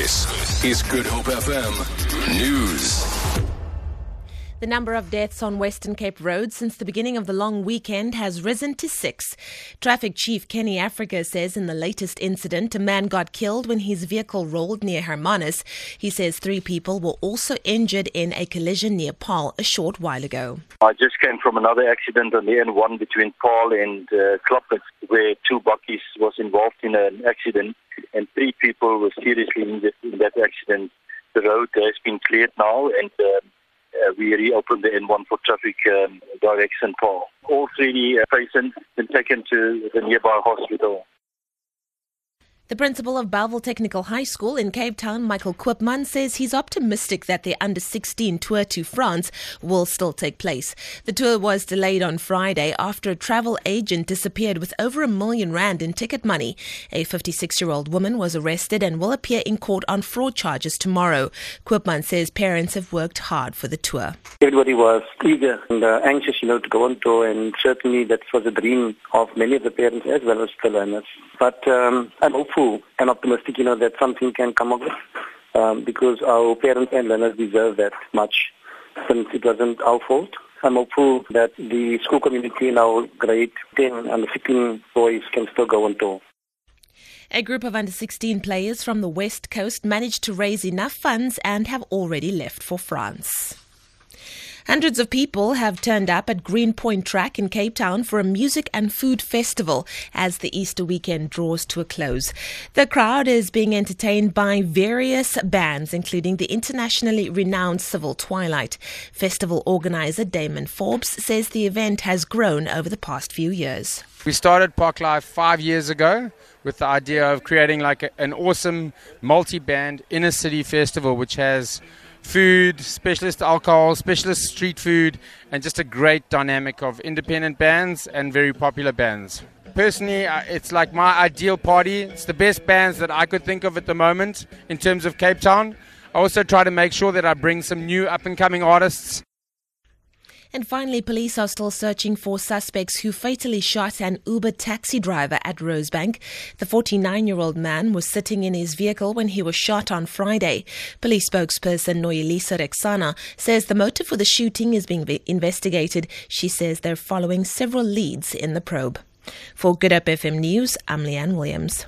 This is Good Hope FM News. The number of deaths on Western Cape roads since the beginning of the long weekend has risen to six. Traffic Chief Kenny Africa says in the latest incident, a man got killed when his vehicle rolled near Hermanus. He says three people were also injured in a collision near Paarl a short while ago. I just came from another accident on the N1 between Paarl and uh, Klopkens, where two buckies was involved in an accident and three people were seriously injured in that accident. The road has been cleared now and uh, we reopened the N1 for traffic um, direction Paarl. All three uh, patients been taken to the nearby hospital. The principal of Bellville Technical High School in Cape Town, Michael Quipman, says he's optimistic that the under 16 tour to France will still take place. The tour was delayed on Friday after a travel agent disappeared with over a million rand in ticket money. A 56 year old woman was arrested and will appear in court on fraud charges tomorrow. Quipman says parents have worked hard for the tour. Everybody was eager and uh, anxious, you know, to go on tour, and certainly that was a dream of many of the parents as well as the learners. But um, I'm hopeful and optimistic, you know, that something can come of it um, because our parents and learners deserve that much since it wasn't our fault. I'm hopeful that the school community in our grade 10 and 15 boys can still go on tour. A group of under 16 players from the West Coast managed to raise enough funds and have already left for France. Hundreds of people have turned up at Greenpoint Track in Cape Town for a music and food festival as the Easter weekend draws to a close. The crowd is being entertained by various bands, including the internationally renowned Civil Twilight. Festival organizer Damon Forbes says the event has grown over the past few years. We started Park Life five years ago with the idea of creating like a, an awesome multi-band inner city festival, which has food, specialist alcohol, specialist street food, and just a great dynamic of independent bands and very popular bands. Personally, it's like my ideal party. It's the best bands that I could think of at the moment in terms of Cape Town. I also try to make sure that I bring some new up and coming artists and finally, police are still searching for suspects who fatally shot an Uber taxi driver at Rosebank. The 49 year old man was sitting in his vehicle when he was shot on Friday. Police spokesperson Noloyiso Rwexana says the motive for the shooting is being investigated. She says they're following several leads in the probe. For Good Hope FM News, I'm Leanne Williams.